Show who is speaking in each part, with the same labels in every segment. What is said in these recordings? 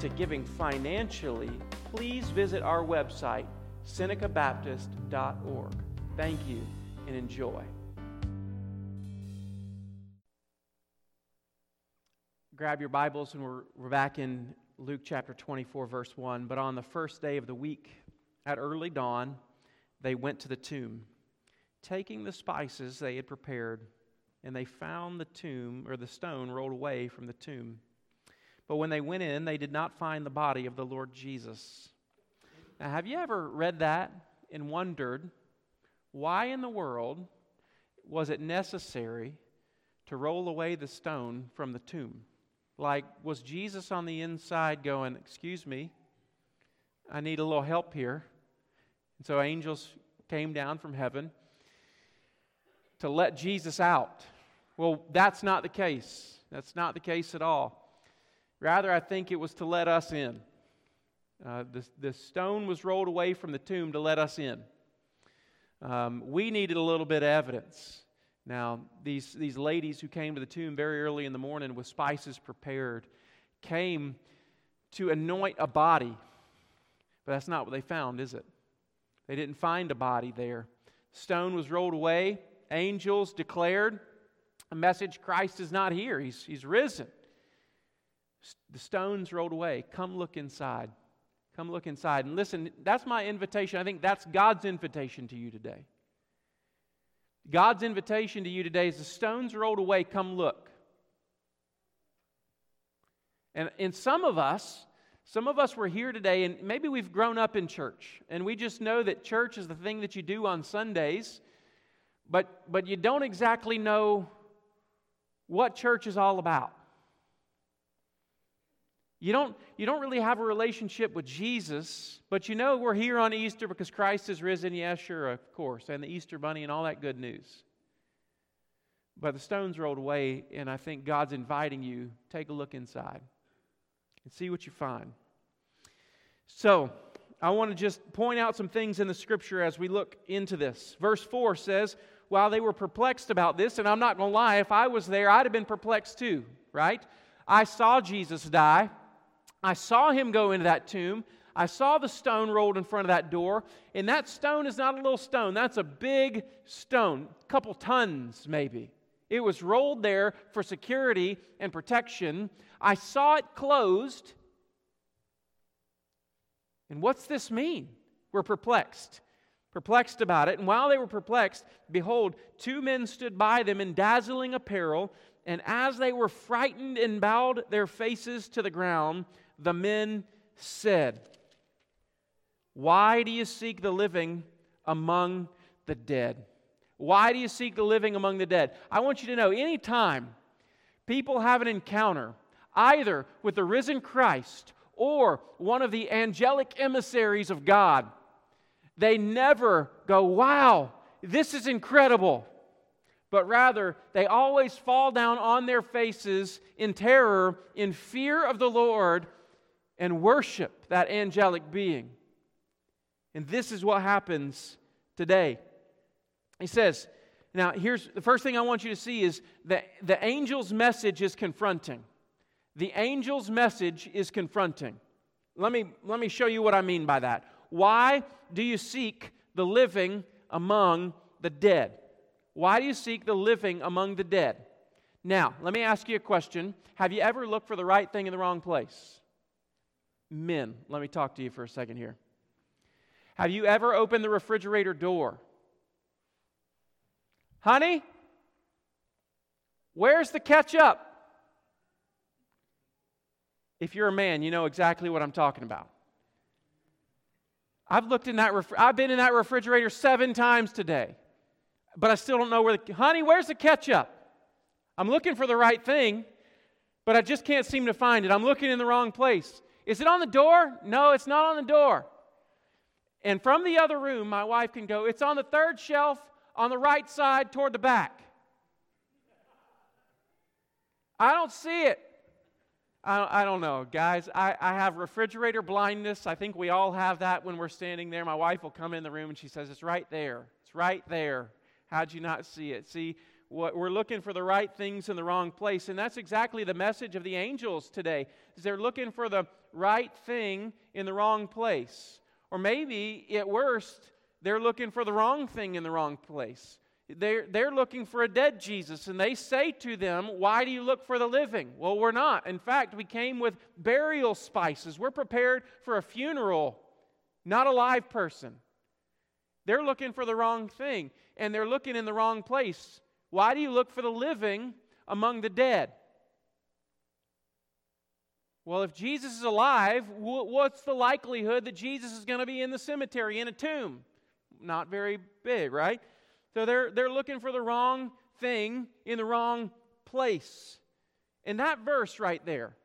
Speaker 1: to giving financially, please visit our website, senecabaptist.org. Thank you and enjoy. Grab your Bibles, and we're, we're back in Luke chapter 24, verse 1. But on the first day of the week, at early dawn, they went to the tomb, taking the spices they had prepared and they found the tomb or the stone rolled away from the tomb. But when they went in, they did not find the body of the Lord Jesus. Now, have you ever read that and wondered why in the world was it necessary to roll away the stone from the tomb? Like, was Jesus on the inside going, Excuse me, I need a little help here? And so angels came down from heaven to let Jesus out. Well, that's not the case. That's not the case at all. Rather, I think it was to let us in. Uh, the, the stone was rolled away from the tomb to let us in. Um, we needed a little bit of evidence. Now, these, these ladies who came to the tomb very early in the morning with spices prepared came to anoint a body. But that's not what they found, is it? They didn't find a body there. Stone was rolled away angels declared a message Christ is not here, he's, he's risen. The stones rolled away. Come look inside. Come look inside. And listen, that's my invitation. I think that's God's invitation to you today. God's invitation to you today is the stones rolled away, come look. And in some of us, some of us were here today, and maybe we've grown up in church, and we just know that church is the thing that you do on Sundays, but, but you don't exactly know what church is all about. You don't, you don't really have a relationship with Jesus, but you know we're here on Easter because Christ is risen. Yes, sure, of course, and the Easter bunny and all that good news. But the stones rolled away, and I think God's inviting you take a look inside and see what you find. So, I want to just point out some things in the scripture as we look into this. Verse 4 says, while they were perplexed about this, and I'm not going to lie, if I was there, I'd have been perplexed too, right? I saw Jesus die. I saw him go into that tomb. I saw the stone rolled in front of that door, and that stone is not a little stone. That's a big stone, a couple tons maybe. It was rolled there for security and protection. I saw it closed. And what's this mean? We're perplexed perplexed about it. And while they were perplexed, behold, two men stood by them in dazzling apparel. And as they were frightened and bowed their faces to the ground, the men said, Why do you seek the living among the dead? Why do you seek the living among the dead? I want you to know anytime people have an encounter, either with the risen Christ or one of the angelic emissaries of God, they never go, wow, this is incredible. But rather, they always fall down on their faces in terror, in fear of the Lord, and worship that angelic being. And this is what happens today. He says, now here's the first thing I want you to see is that the angel's message is confronting. The angel's message is confronting. Let me, let me show you what I mean by that. Why do you seek the living among the dead? Why do you seek the living among the dead? Now, let me ask you a question. Have you ever looked for the right thing in the wrong place? Men, let me talk to you for a second here. Have you ever opened the refrigerator door? Honey, where's the ketchup? If you're a man, you know exactly what I'm talking about. I've looked in that, ref- I've been in that refrigerator seven times today, but I still don't know where the, honey, where's the ketchup? I'm looking for the right thing, but I just can't seem to find it. I'm looking in the wrong place. Is it on the door? No, it's not on the door. And from the other room, my wife can go, It's on the third shelf on the right side toward the back. I don't see it. I, I don't know, guys. I, I have refrigerator blindness. I think we all have that when we're standing there. My wife will come in the room and she says, It's right there. It's right there. How'd you not see it? See, we're looking for the right things in the wrong place. And that's exactly the message of the angels today. Is they're looking for the right thing in the wrong place. Or maybe, at worst, they're looking for the wrong thing in the wrong place. They're, they're looking for a dead Jesus, and they say to them, Why do you look for the living? Well, we're not. In fact, we came with burial spices. We're prepared for a funeral, not a live person. They're looking for the wrong thing, and they're looking in the wrong place. Why do you look for the living among the dead? Well, if Jesus is alive, what's the likelihood that Jesus is going to be in the cemetery, in a tomb? Not very big, right? So they're, they're looking for the wrong thing in the wrong place. And that verse right there,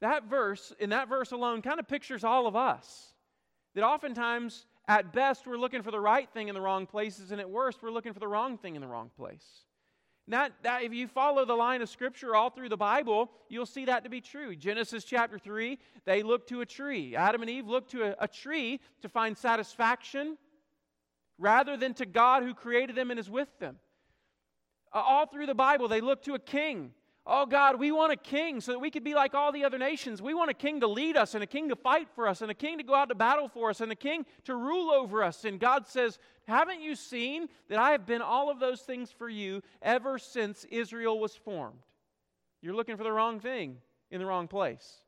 Speaker 1: that verse, in that verse alone, kind of pictures all of us. That oftentimes, at best, we're looking for the right thing in the wrong places, and at worst, we're looking for the wrong thing in the wrong place. That, if you follow the line of Scripture all through the Bible, you'll see that to be true. Genesis chapter 3, they looked to a tree. Adam and Eve looked to a, a tree to find satisfaction rather than to God who created them and is with them. All through the Bible, they look to a king Oh God, we want a king so that we could be like all the other nations. We want a king to lead us and a king to fight for us and a king to go out to battle for us and a king to rule over us. And God says, Haven't you seen that I have been all of those things for you ever since Israel was formed? You're looking for the wrong thing in the wrong place.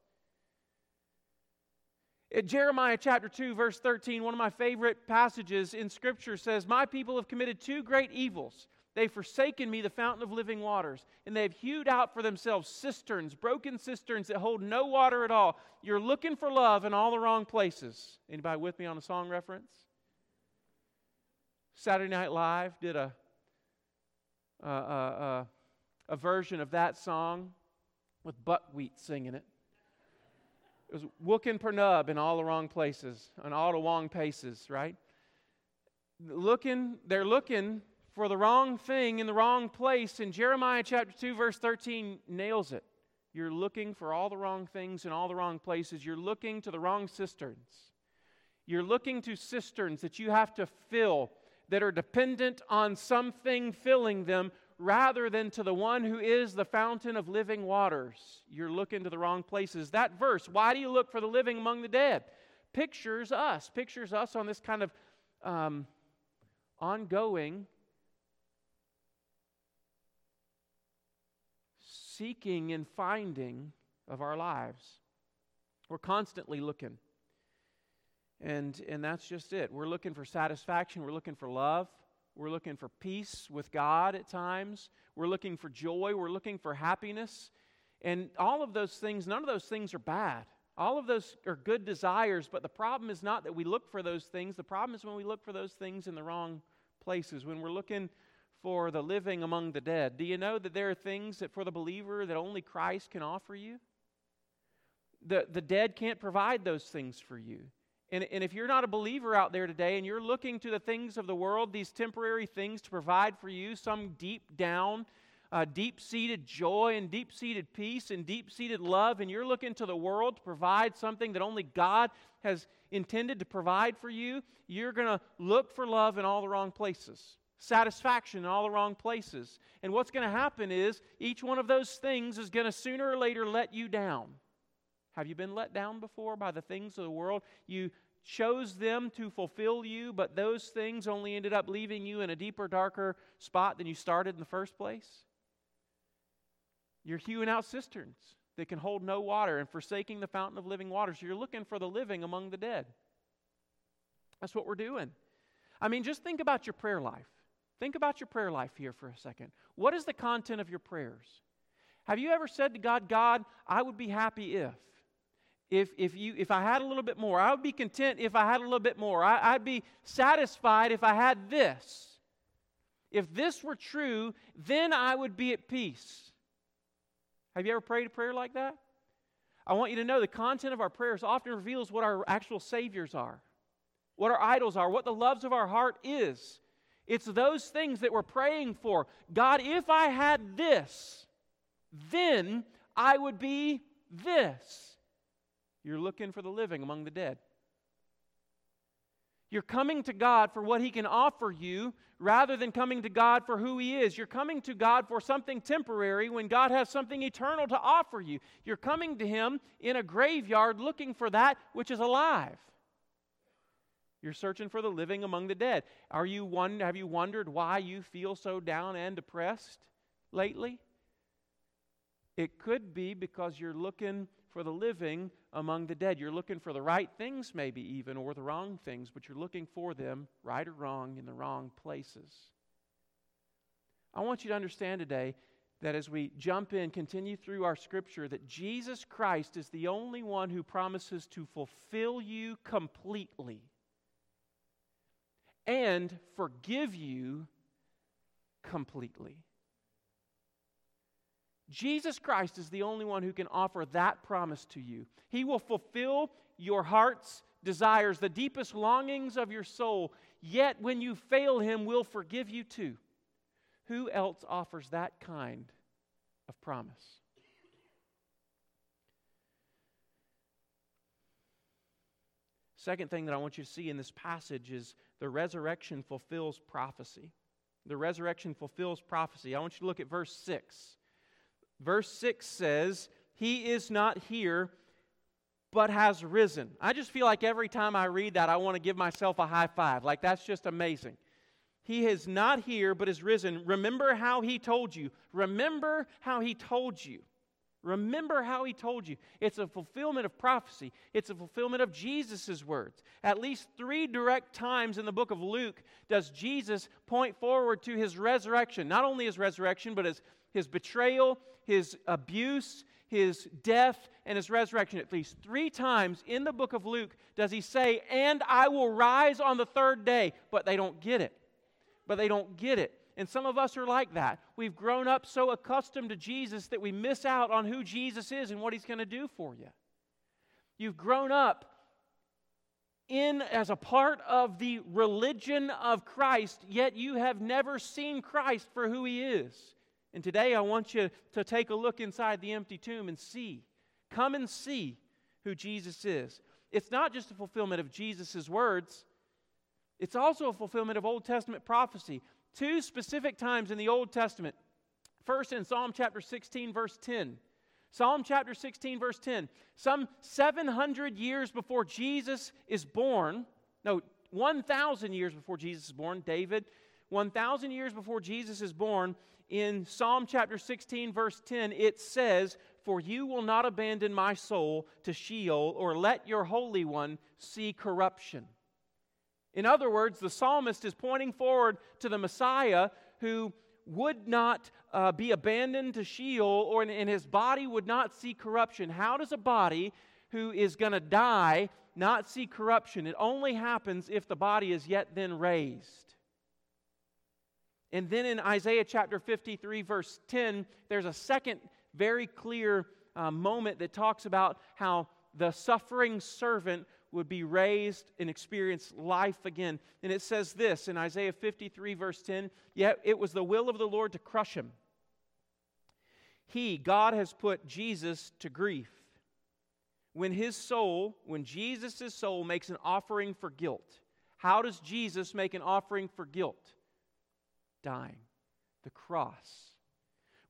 Speaker 1: In Jeremiah chapter 2, verse 13, one of my favorite passages in Scripture says, My people have committed two great evils. They've forsaken me, the fountain of living waters, and they've hewed out for themselves cisterns, broken cisterns that hold no water at all. You're looking for love in all the wrong places. Anybody with me on a song reference? Saturday Night Live did a, a, version of that song with buckwheat singing it. It was Wookin Pernub in all the wrong places, on all the wrong paces, right? Looking, they're looking for the wrong thing in the wrong place. And Jeremiah chapter 2, verse 13 nails it. You're looking for all the wrong things in all the wrong places. You're looking to the wrong cisterns. You're looking to cisterns that you have to fill that are dependent on something filling them rather than to the one who is the fountain of living waters. You're looking to the wrong places. That verse, why do you look for the living among the dead? Pictures us, pictures us on this kind of um, ongoing seeking and finding of our lives. We're constantly looking. And, and that's just it. We're looking for satisfaction. We're looking for love. We're looking for peace with God at times. We're looking for joy. We're looking for happiness. And all of those things, none of those things are bad. All of those are good desires, but the problem is not that we look for those things. The problem is when we look for those things in the wrong places, when we're looking for the living among the dead. Do you know that there are things that for the believer that only Christ can offer you? The, the dead can't provide those things for you. And, and if you're not a believer out there today and you're looking to the things of the world, these temporary things to provide for you some deep down, uh, deep seated joy and deep seated peace and deep seated love, and you're looking to the world to provide something that only God has intended to provide for you, you're going to look for love in all the wrong places satisfaction in all the wrong places. And what's going to happen is each one of those things is going to sooner or later let you down. Have you been let down before by the things of the world? You chose them to fulfill you, but those things only ended up leaving you in a deeper, darker spot than you started in the first place? You're hewing out cisterns that can hold no water and forsaking the fountain of living waters. You're looking for the living among the dead. That's what we're doing. I mean, just think about your prayer life. Think about your prayer life here for a second. What is the content of your prayers? Have you ever said to God, God, I would be happy if? If, if, you, if I had a little bit more, I would be content if I had a little bit more. I, I'd be satisfied if I had this. If this were true, then I would be at peace. Have you ever prayed a prayer like that? I want you to know the content of our prayers often reveals what our actual Saviors are. what our idols are, what the loves of our heart is. It's those things that we're praying for. God, if I had this, then I would be this. You're looking for the living among the dead. You're coming to God for what He can offer you rather than coming to God for who He is. You're coming to God for something temporary when God has something eternal to offer you. You're coming to Him in a graveyard looking for that which is alive. You're searching for the living among the dead. Are you one, have you wondered why you feel so down and depressed lately? It could be because you're looking for the living among the dead. You're looking for the right things, maybe even, or the wrong things, but you're looking for them, right or wrong, in the wrong places. I want you to understand today that as we jump in, continue through our scripture, that Jesus Christ is the only one who promises to fulfill you completely and forgive you completely. Jesus Christ is the only one who can offer that promise to you. He will fulfill your heart's desires, the deepest longings of your soul, yet when you fail Him, will forgive you too. Who else offers that kind of promise? Second thing that I want you to see in this passage is the resurrection fulfills prophecy. The resurrection fulfills prophecy. I want you to look at verse 6. Verse 6 says, He is not here, but has risen. I just feel like every time I read that, I want to give myself a high five. Like, that's just amazing. He is not here, but is risen. Remember how He told you. Remember how He told you. Remember how he told you. It's a fulfillment of prophecy, it's a fulfillment of Jesus' words. At least three direct times in the book of Luke does Jesus point forward to his resurrection. Not only his resurrection, but his, his betrayal, his abuse, his death, and his resurrection. At least three times in the book of Luke does he say, And I will rise on the third day. But they don't get it. But they don't get it. And some of us are like that. We've grown up so accustomed to Jesus that we miss out on who Jesus is and what he's going to do for you. You've grown up in as a part of the religion of Christ, yet you have never seen Christ for who he is. And today I want you to take a look inside the empty tomb and see. Come and see who Jesus is. It's not just a fulfillment of Jesus' words, it's also a fulfillment of Old Testament prophecy two specific times in the Old Testament. First, in Psalm chapter 16, verse 10. Psalm chapter 16, verse 10. Some 700 years before Jesus is born, no, 1,000 years before Jesus is born, David, 1,000 years before Jesus is born, in Psalm chapter 16, verse 10, it says, For you will not abandon my soul to Sheol, or let your Holy One see corruption. In other words, the psalmist is pointing forward to the Messiah who would not uh, be abandoned to Sheol, or and his body would not see corruption. How does a body who is going to die not see corruption? It only happens if the body is yet then raised. And then in Isaiah chapter 53, verse 10, there's a second very clear uh, moment that talks about how the suffering servant would be raised and experience life again. And it says this in Isaiah 53, verse 10 Yet it was the will of the Lord to crush him. He, God, has put Jesus to grief. When his soul, when Jesus' soul makes an offering for guilt, how does Jesus make an offering for guilt? Dying. The cross.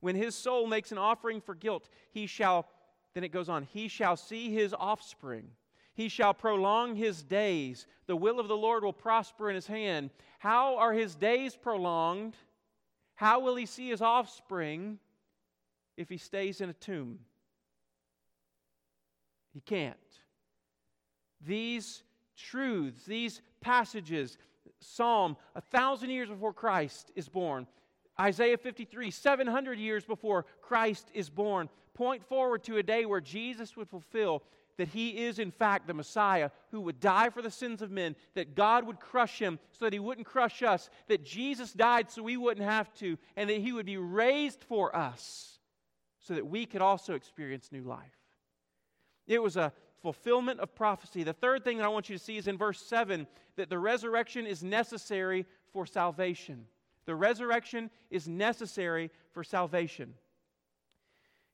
Speaker 1: When his soul makes an offering for guilt, he shall, then it goes on, he shall see his offspring he shall prolong his days. The will of the Lord will prosper in his hand. How are his days prolonged? How will he see his offspring if he stays in a tomb? He can't. These truths, these passages, Psalm, a thousand years before Christ is born, Isaiah 53, 700 years before Christ is born, point forward to a day where Jesus would fulfill that he is, in fact, the Messiah who would die for the sins of men, that God would crush him so that he wouldn't crush us, that Jesus died so we wouldn't have to, and that he would be raised for us so that we could also experience new life. It was a fulfillment of prophecy. The third thing that I want you to see is in verse 7 that the resurrection is necessary for salvation. The resurrection is necessary for salvation.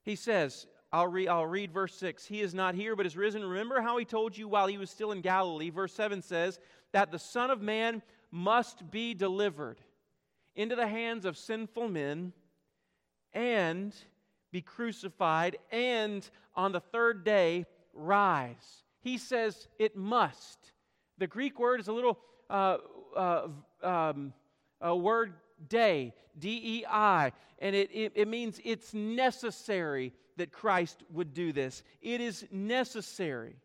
Speaker 1: He says, I'll, re- I'll read verse 6. He is not here, but is risen. Remember how he told you while he was still in Galilee. Verse 7 says that the Son of Man must be delivered into the hands of sinful men and be crucified, and on the third day rise. He says it must. The Greek word is a little uh, uh, um, a word day, D E I, and it, it, it means it's necessary that Christ would do this. It is necessary.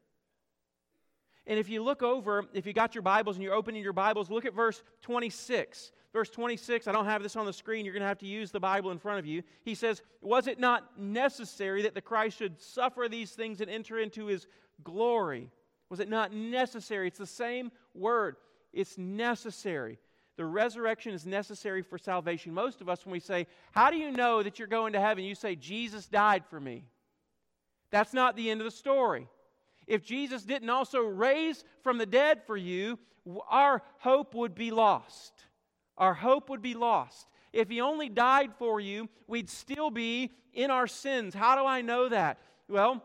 Speaker 1: And if you look over, if you got your Bibles and you're opening your Bibles, look at verse 26. Verse 26, I don't have this on the screen. You're going to have to use the Bible in front of you. He says, Was it not necessary that the Christ should suffer these things and enter into his glory? Was it not necessary? It's the same word. It's necessary. The resurrection is necessary for salvation. Most of us, when we say, How do you know that you're going to heaven? You say, Jesus died for me. That's not the end of the story. If Jesus didn't also raise from the dead for you, our hope would be lost. Our hope would be lost. If he only died for you, we'd still be in our sins. How do I know that? Well,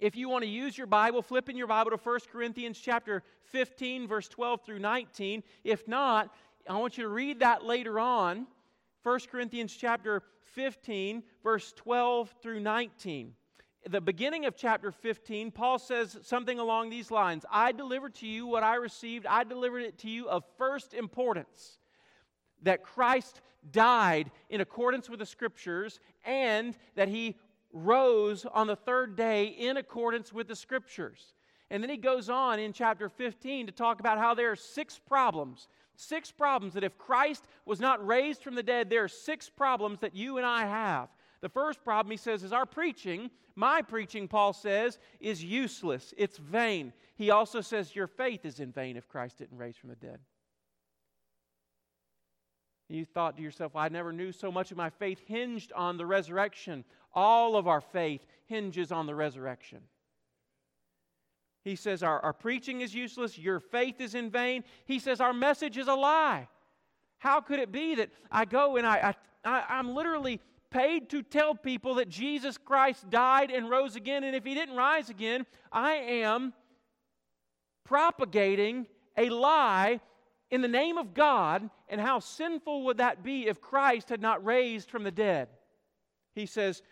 Speaker 1: if you want to use your Bible, flip in your Bible to 1 Corinthians chapter 15, verse 12 through 19. If not, I want you to read that later on. 1 Corinthians chapter 15, verse 12 through 19. The beginning of chapter 15, Paul says something along these lines I delivered to you what I received, I delivered it to you of first importance that Christ died in accordance with the scriptures and that he rose on the third day in accordance with the scriptures. And then he goes on in chapter 15 to talk about how there are six problems Six problems that if Christ was not raised from the dead, there are six problems that you and I have. The first problem, he says, is our preaching. My preaching, Paul says, is useless. It's vain. He also says, Your faith is in vain if Christ didn't raise from the dead. You thought to yourself, well, I never knew so much of my faith hinged on the resurrection. All of our faith hinges on the resurrection. He says our, our preaching is useless, your faith is in vain. He says our message is a lie. How could it be that I go and I, I, I'm literally paid to tell people that Jesus Christ died and rose again, and if he didn't rise again, I am propagating a lie in the name of God, and how sinful would that be if Christ had not raised from the dead? He says,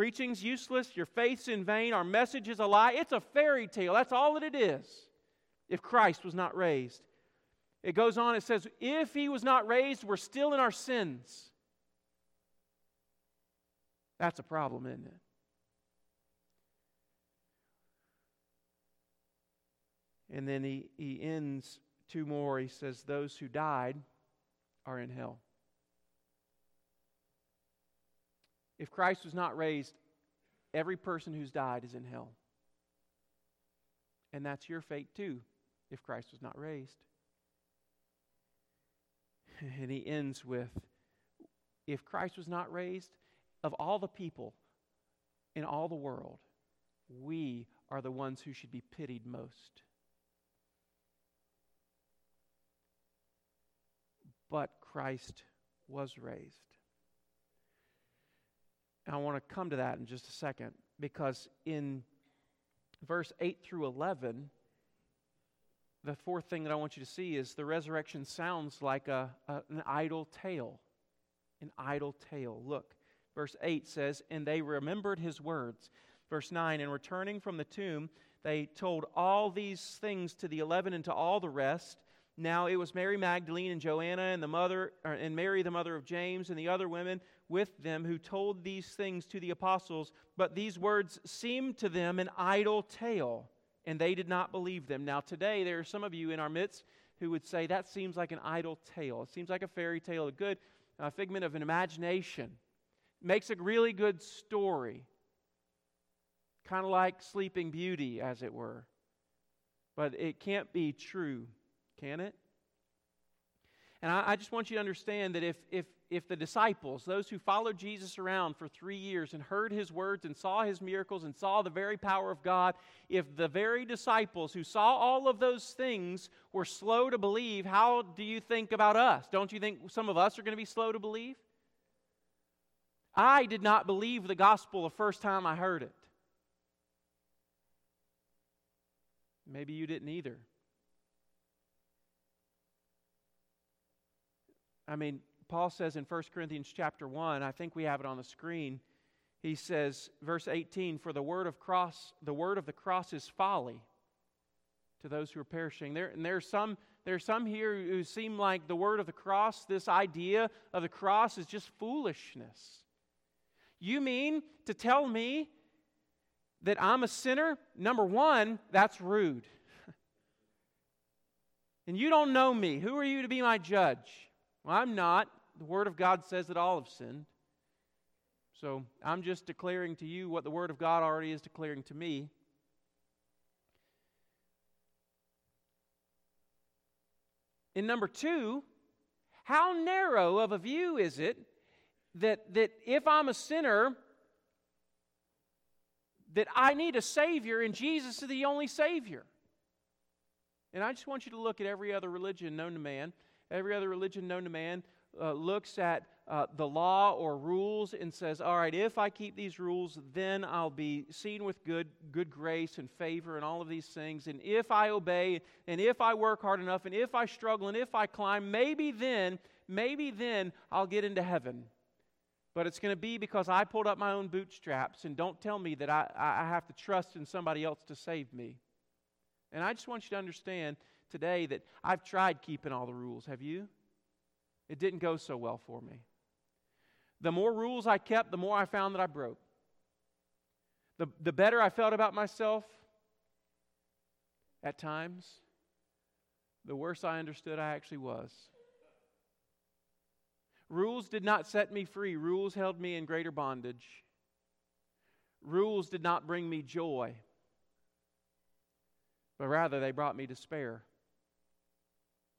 Speaker 1: Preaching's useless. Your faith's in vain. Our message is a lie. It's a fairy tale. That's all that it is if Christ was not raised. It goes on, it says, if he was not raised, we're still in our sins. That's a problem, isn't it? And then he, he ends two more. He says, Those who died are in hell. If Christ was not raised, every person who's died is in hell. And that's your fate too, if Christ was not raised. And he ends with if Christ was not raised, of all the people in all the world, we are the ones who should be pitied most. But Christ was raised. And I want to come to that in just a second because in verse 8 through 11, the fourth thing that I want you to see is the resurrection sounds like a, a, an idle tale. An idle tale. Look, verse 8 says, And they remembered his words. Verse 9, And returning from the tomb, they told all these things to the eleven and to all the rest. Now it was Mary Magdalene and Joanna and the mother and Mary the mother of James and the other women with them who told these things to the apostles, but these words seemed to them an idle tale, and they did not believe them. Now today there are some of you in our midst who would say that seems like an idle tale. It seems like a fairy tale, a good uh, figment of an imagination. Makes a really good story. Kind of like Sleeping Beauty, as it were. But it can't be true can it? And I, I, just want you to understand that if, if, if the disciples, those who followed Jesus around for three years and heard his words and saw his miracles and saw the very power of God, if the very disciples who saw all of those things were slow to believe, how do you think about us? Don't you think some of us are going to be slow to believe? I did not believe the gospel the first time I heard it. Maybe you didn't either. I mean, Paul says in 1 Corinthians chapter 1, I think we have it on the screen. He says, verse 18, for the word of cross, the word of the cross is folly to those who are perishing. There, and there's some, there are some here who seem like the word of the cross, this idea of the cross is just foolishness. You mean to tell me that I'm a sinner? Number one, that's rude. and you don't know me. Who are you to be my judge? Well, I'm not. The Word of God says that all have sinned. So I'm just declaring to you what the Word of God already is declaring to me. In number two, how narrow of a view is it that, that if I'm a sinner, that I need a Savior and Jesus is the only Savior? And I just want you to look at every other religion known to man Every other religion known to man uh, looks at uh, the law or rules and says, all right, if I keep these rules, then I'll be seen with good, good grace and favor and all of these things. And if I obey, and if I work hard enough, and if I struggle, and if I climb, maybe then, maybe then I'll get into heaven. But it's going to be because I pulled up my own bootstraps, and don't tell me that I, I have to trust in somebody else to save me. And I just want you to understand today that I've tried keeping all the rules. Have you? It didn't go so well for me. The more rules I kept, the more I found that I broke. The, the better I felt about myself at times, the worse I understood I actually was. Rules did not set me free, rules held me in greater bondage. Rules did not bring me joy, but rather they brought me despair.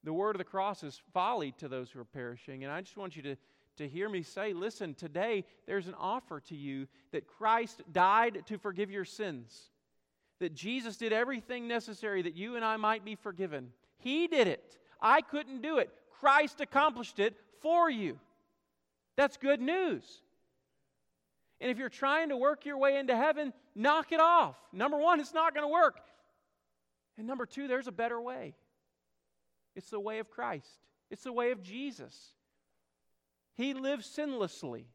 Speaker 1: The word of the cross is folly to those who are perishing. And I just want you to, to hear me say listen, today there's an offer to you that Christ died to forgive your sins, that Jesus did everything necessary that you and I might be forgiven. He did it. I couldn't do it. Christ accomplished it for you. That's good news. And if you're trying to work your way into heaven, knock it off. Number one, it's not going to work. And number two, there's a better way. It's the way of Christ, it's the way of Jesus. He lived sinlessly,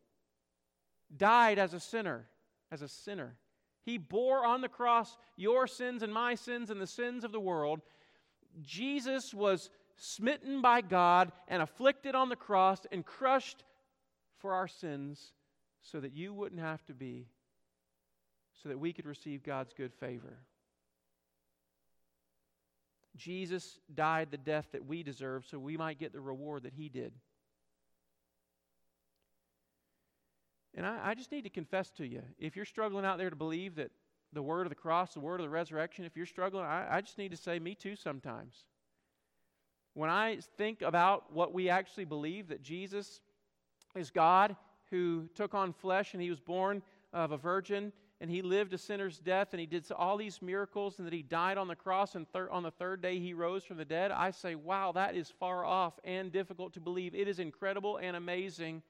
Speaker 1: died as a sinner, as a sinner. He bore on the cross your sins and my sins and the sins of the world. Jesus was smitten by God and afflicted on the cross and crushed for our sins so that you wouldn't have to be, so that we could receive God's good favor. Jesus died the death that we deserve so we might get the reward that he did. And I, I, just need to confess to you if you're struggling out there to believe that the word of the cross, the word of the resurrection, if you're struggling, I, I just need to say, me too, sometimes. When I think about what we actually believe that Jesus is God who took on flesh and he was born of a virgin and he lived a sinner's death and he did all these miracles and that he died on the cross and thir- on the third day he rose from the dead, I say, wow, that is far off and difficult to believe. It is incredible and amazing.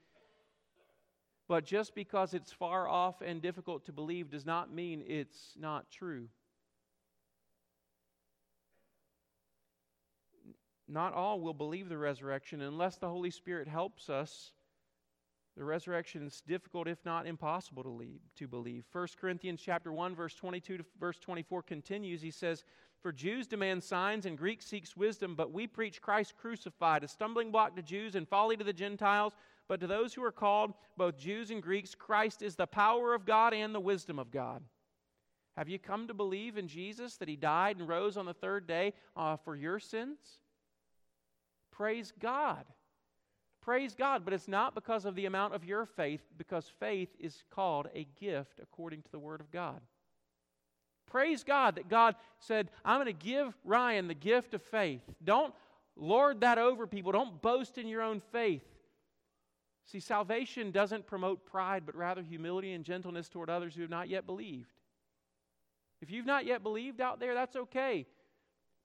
Speaker 1: But just because it's far off and difficult to believe does not mean it's not true. Not all will believe the resurrection unless the Holy Spirit helps us the resurrection is difficult, if not impossible, to, to believe. 1 Corinthians chapter 1, verse 22 to verse 24 continues. He says, For Jews demand signs and Greeks seeks wisdom, but we preach Christ crucified, a stumbling block to Jews and folly to the Gentiles. But to those who are called, both Jews and Greeks, Christ is the power of God and the wisdom of God. Have you come to believe in Jesus that he died and rose on the third day uh, for your sins? Praise God. Praise God, but it's not because of the amount of your faith, because faith is called a gift according to the Word of God. Praise God that God said, I'm going to give Ryan the gift of faith. Don't lord that over people. Don't boast in your own faith. See, salvation doesn't promote pride, but rather humility and gentleness toward others who have not yet believed. If you've not yet believed out there, that's okay.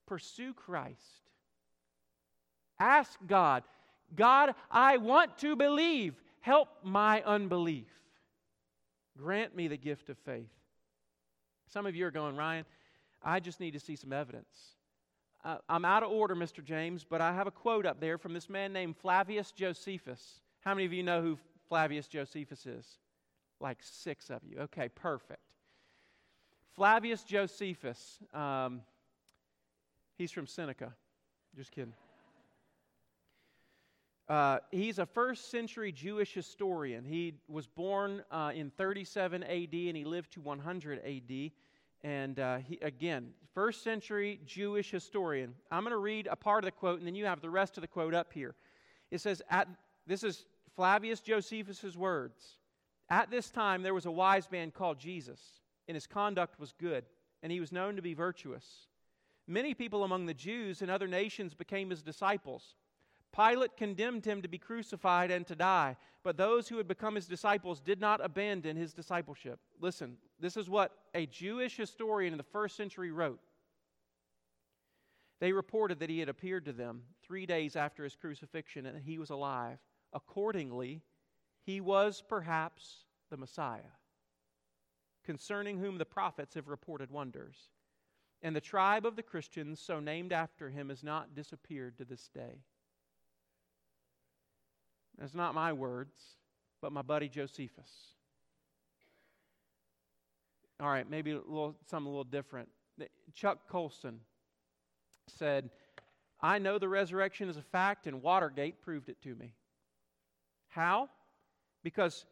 Speaker 1: Pursue Christ. Ask God, God, I want to believe. Help my unbelief. Grant me the gift of faith. Some of you are going, Ryan, I just need to see some evidence. Uh, I'm out of order, Mr. James, but I have a quote up there from this man named Flavius Josephus. How many of you know who Flavius Josephus is? Like six of you. Okay, perfect. Flavius Josephus, um, he's from Seneca. Just kidding. Uh, he's a first century Jewish historian. He was born uh, in 37 AD and he lived to 100 AD. And uh, he, again, first century Jewish historian. I'm going to read a part of the quote and then you have the rest of the quote up here. It says, at, This is Flavius Josephus' words. At this time, there was a wise man called Jesus, and his conduct was good, and he was known to be virtuous. Many people among the Jews and other nations became his disciples. Pilate condemned him to be crucified and to die, but those who had become his disciples did not abandon his discipleship. Listen, this is what a Jewish historian in the first century wrote. They reported that he had appeared to them three days after his crucifixion and that he was alive. Accordingly, he was perhaps the Messiah, concerning whom the prophets have reported wonders. And the tribe of the Christians, so named after him, has not disappeared to this day. That's not my words, but my buddy Josephus. All right, maybe a little, something a little different. Chuck Colson said, I know the resurrection is a fact, and Watergate proved it to me. How? Because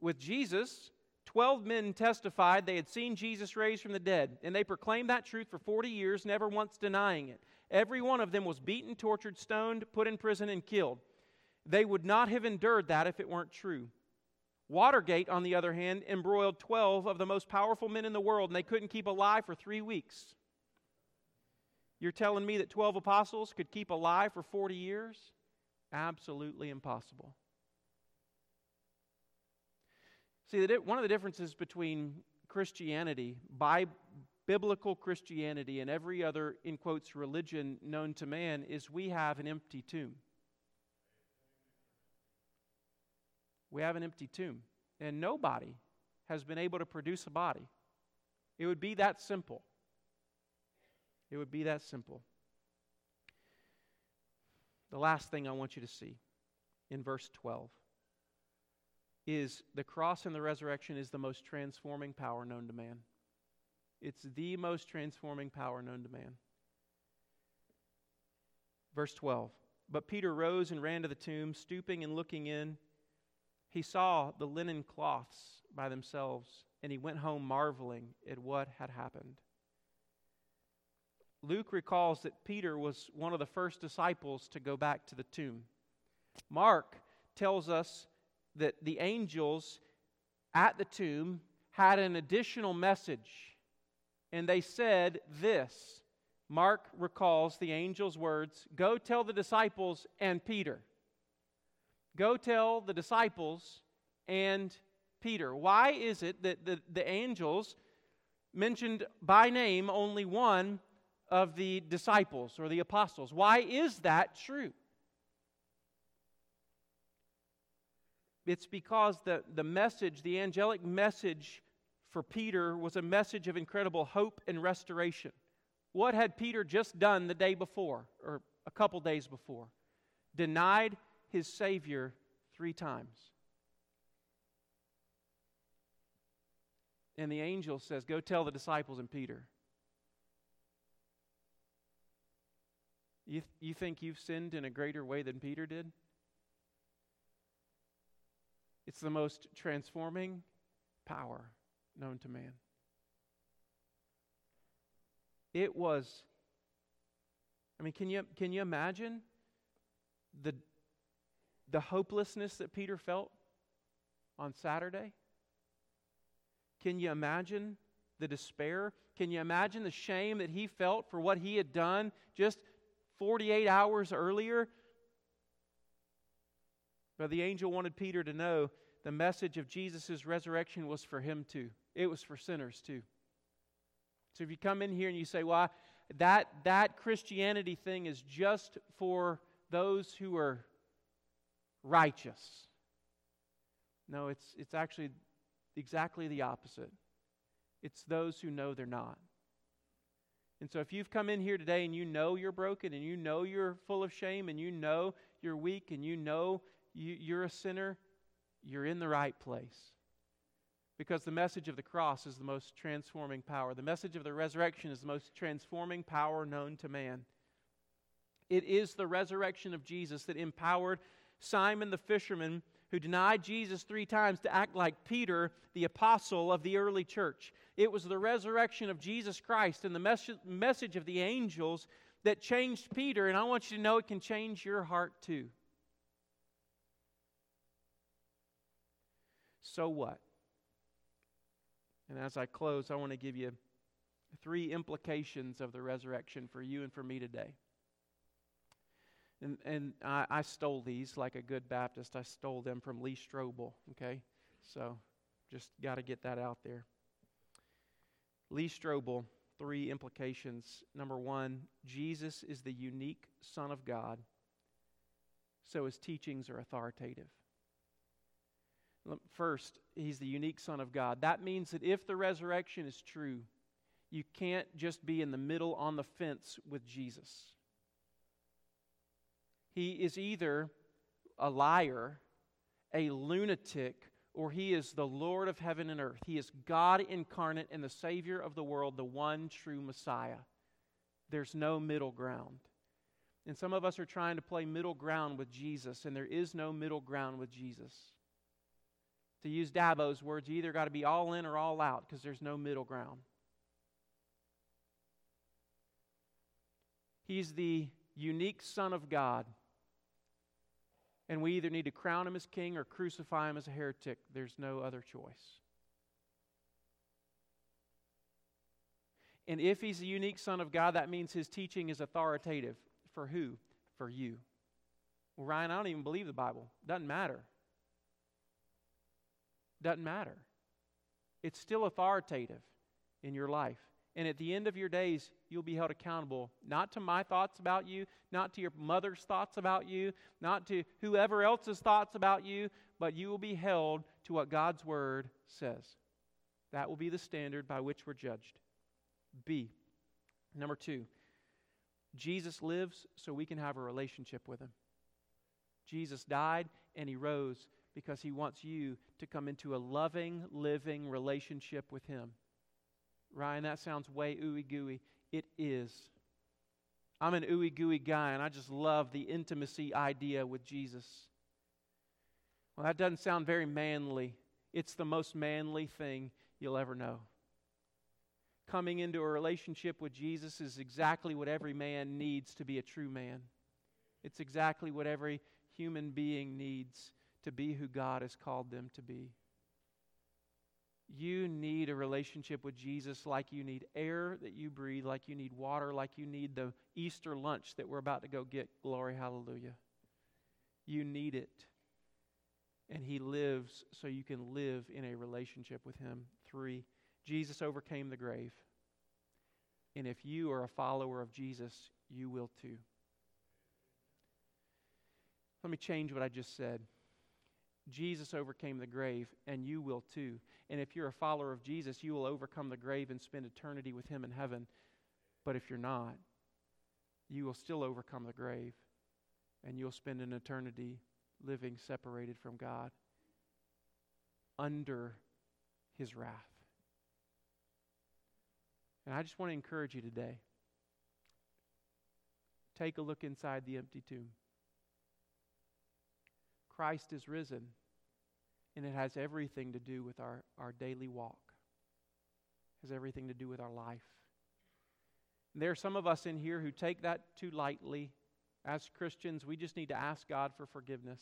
Speaker 1: with Jesus, 12 men testified they had seen Jesus raised from the dead, and they proclaimed that truth for 40 years, never once denying it. Every one of them was beaten, tortured, stoned, put in prison, and killed. They would not have endured that if it weren't true. Watergate, on the other hand, embroiled 12 of the most powerful men in the world, and they couldn't keep alive for three weeks. You're telling me that 12 apostles could keep alive for 40 years? Absolutely impossible. See, one of the differences between Christianity, by biblical Christianity, and every other, in quotes, religion known to man is we have an empty tomb. We have an empty tomb. And nobody has been able to produce a body. It would be that simple. It would be that simple. The last thing I want you to see in verse 12 is the cross and the resurrection is the most transforming power known to man. It's the most transforming power known to man. Verse 12 But Peter rose and ran to the tomb, stooping and looking in. He saw the linen cloths by themselves, and he went home marveling at what had happened. Luke recalls that Peter was one of the first disciples to go back to the tomb. Mark tells us that the angels at the tomb had an additional message, and they said this. Mark recalls the angel's words Go tell the disciples and Peter. Go tell the disciples and Peter. Why is it that the, the angels mentioned by name only one of the disciples or the apostles? Why is that true? It's because the, the message, the angelic message for Peter, was a message of incredible hope and restoration. What had Peter just done the day before, or a couple days before? Denied his Savior three times. And the angel says, Go tell the disciples and Peter. You, th- you think you've sinned in a greater way than Peter did? It's the most transforming power known to man. It was, I mean, can you, can you imagine the the hopelessness that Peter felt on Saturday? Can you imagine the despair? Can you imagine the shame that he felt for what he had done just 48 hours earlier. But the angel wanted Peter to know the message of Jesus' resurrection was for him too. It was for sinners too. So if you come in here and you say, well, that, that Christianity thing is just for those who are righteous. No, it's, it's actually exactly the opposite. It's those who know they're not. And so if you've come in here today and you know you're broken and you know you're full of shame and you know you're weak and you know you, you're a sinner, you're in the right place. Because the message of the cross is the most transforming power. The message of the resurrection is the most transforming power known to man. It is the resurrection of Jesus that empowered Simon the fisherman, who denied Jesus three times, to act like Peter, the apostle of the early church. It was the resurrection of Jesus Christ and the mes- message of the angels that changed Peter, and I want you to know it can change your heart too. So what? And as I close, I want to give you three implications of the resurrection for you and for me today. And, and I, I stole these like a good Baptist. I stole them from Lee Strobel, okay? So just got to get that out there. Lee Strobel, three implications. Number one, Jesus is the unique Son of God, so his teachings are authoritative. First, he's the unique Son of God. That means that if the resurrection is true, you can't just be in the middle on the fence with Jesus. He is either a liar, a lunatic, or he is the Lord of heaven and earth. He is God incarnate and the Savior of the world, the one true Messiah. There's no middle ground. And some of us are trying to play middle ground with Jesus, and there is no middle ground with Jesus. To use Dabo's words, you either got to be all in or all out because there's no middle ground. He's the unique Son of God. And we either need to crown him as king or crucify him as a heretic. There's no other choice. And if he's a unique Son of God, that means his teaching is authoritative. For who? For you. Well, Ryan, I don't even believe the Bible. Doesn't matter. Doesn't matter. It's still authoritative in your life. And at the end of your days, you'll be held accountable not to my thoughts about you, not to your mother's thoughts about you, not to whoever else's thoughts about you, but you will be held to what God's word says. That will be the standard by which we're judged. B. Number two, Jesus lives so we can have a relationship with him. Jesus died and he rose because he wants you to come into a loving, living relationship with him. Ryan, that sounds way ooey gooey. It is. I'm an ooey gooey guy, and I just love the intimacy idea with Jesus. Well, that doesn't sound very manly. It's the most manly thing you'll ever know. Coming into a relationship with Jesus is exactly what every man needs to be a true man. It's exactly what every human being needs to be who God has called them to be. You need a relationship with Jesus like you need air that you breathe, like you need water, like you need the Easter lunch that we're about to go get. Glory, hallelujah. You need it. And He lives so you can live in a relationship with Him. Three, Jesus overcame the grave. And if you are a follower of Jesus, you will too. Let me change what I just said. Jesus overcame the grave, and you will too. And if you're a follower of Jesus, you will overcome the grave and spend eternity with Him in heaven. But if you're not, you will still overcome the grave, and you'll spend an eternity living separated from God under His wrath. And I just want to encourage you today take a look inside the empty tomb. Christ is risen. And it has everything to do with our, our daily walk. It has everything to do with our life. And there are some of us in here who take that too lightly. As Christians, we just need to ask God for forgiveness.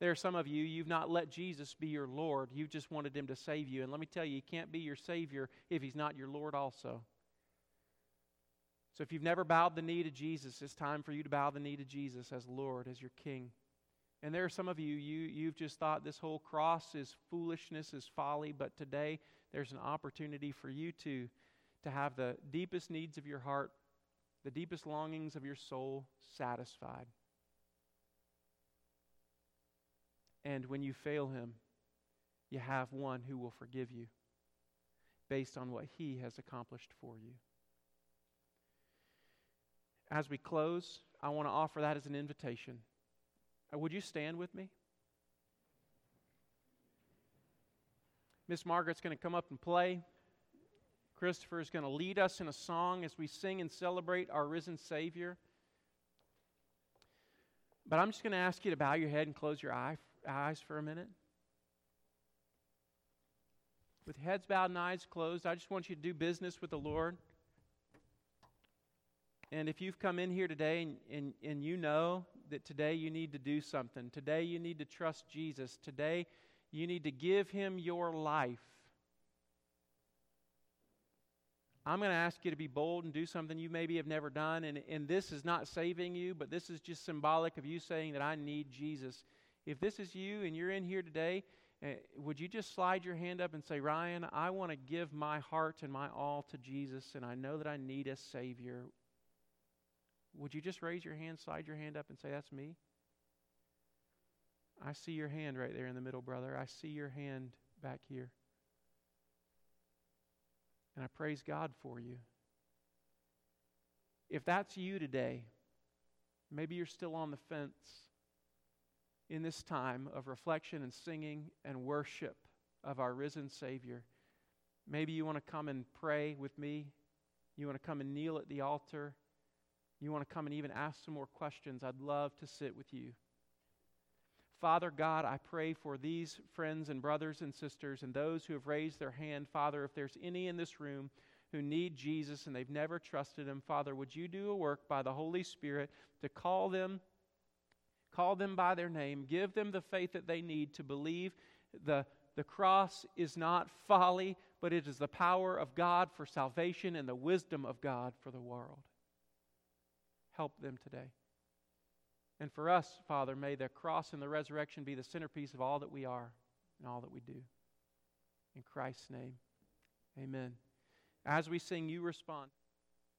Speaker 1: There are some of you, you've not let Jesus be your Lord. You've just wanted Him to save you. And let me tell you, He can't be your Savior if He's not your Lord also. So if you've never bowed the knee to Jesus, it's time for you to bow the knee to Jesus as Lord, as your King. And there are some of you, you you've just thought this whole cross is foolishness, is folly, but today there's an opportunity for you to, to have the deepest needs of your heart, the deepest longings of your soul satisfied. And when you fail him, you have one who will forgive you based on what he has accomplished for you. As we close, I want to offer that as an invitation. Uh, would you stand with me? Miss Margaret's going to come up and play. Christopher is going to lead us in a song as we sing and celebrate our risen Savior. But I'm just going to ask you to bow your head and close your eye, eyes for a minute. With heads bowed and eyes closed, I just want you to do business with the Lord. And if you've come in here today and, and, and you know that today you need to do something, today you need to trust Jesus, today you need to give him your life. I'm going to ask you to be bold and do something you maybe have never done. And, and this is not saving you, but this is just symbolic of you saying that I need Jesus. If this is you and you're in here today, uh, would you just slide your hand up and say, Ryan, I want to give my heart and my all to Jesus, and I know that I need a Savior. Would you just raise your hand, slide your hand up, and say, That's me? I see your hand right there in the middle, brother. I see your hand back here. And I praise God for you. If that's you today, maybe you're still on the fence in this time of reflection and singing and worship of our risen Savior. Maybe you want to come and pray with me. You want to come and kneel at the altar. You want to come and even ask some more questions. I'd love to sit with you. Father God, I pray for these friends and brothers and sisters and those who have raised their hand. Father, if there's any in this room who need Jesus and they've never trusted him, Father, would you do a work by the Holy Spirit to call them, call them by their name, give them the faith that they need to believe the, the cross is not folly, but it is the power of God for salvation and the wisdom of God for the world. Help them today. And for us, Father, may the cross and the resurrection be the centerpiece of all that we are and all that we do. In Christ's name, amen. As we sing, you respond.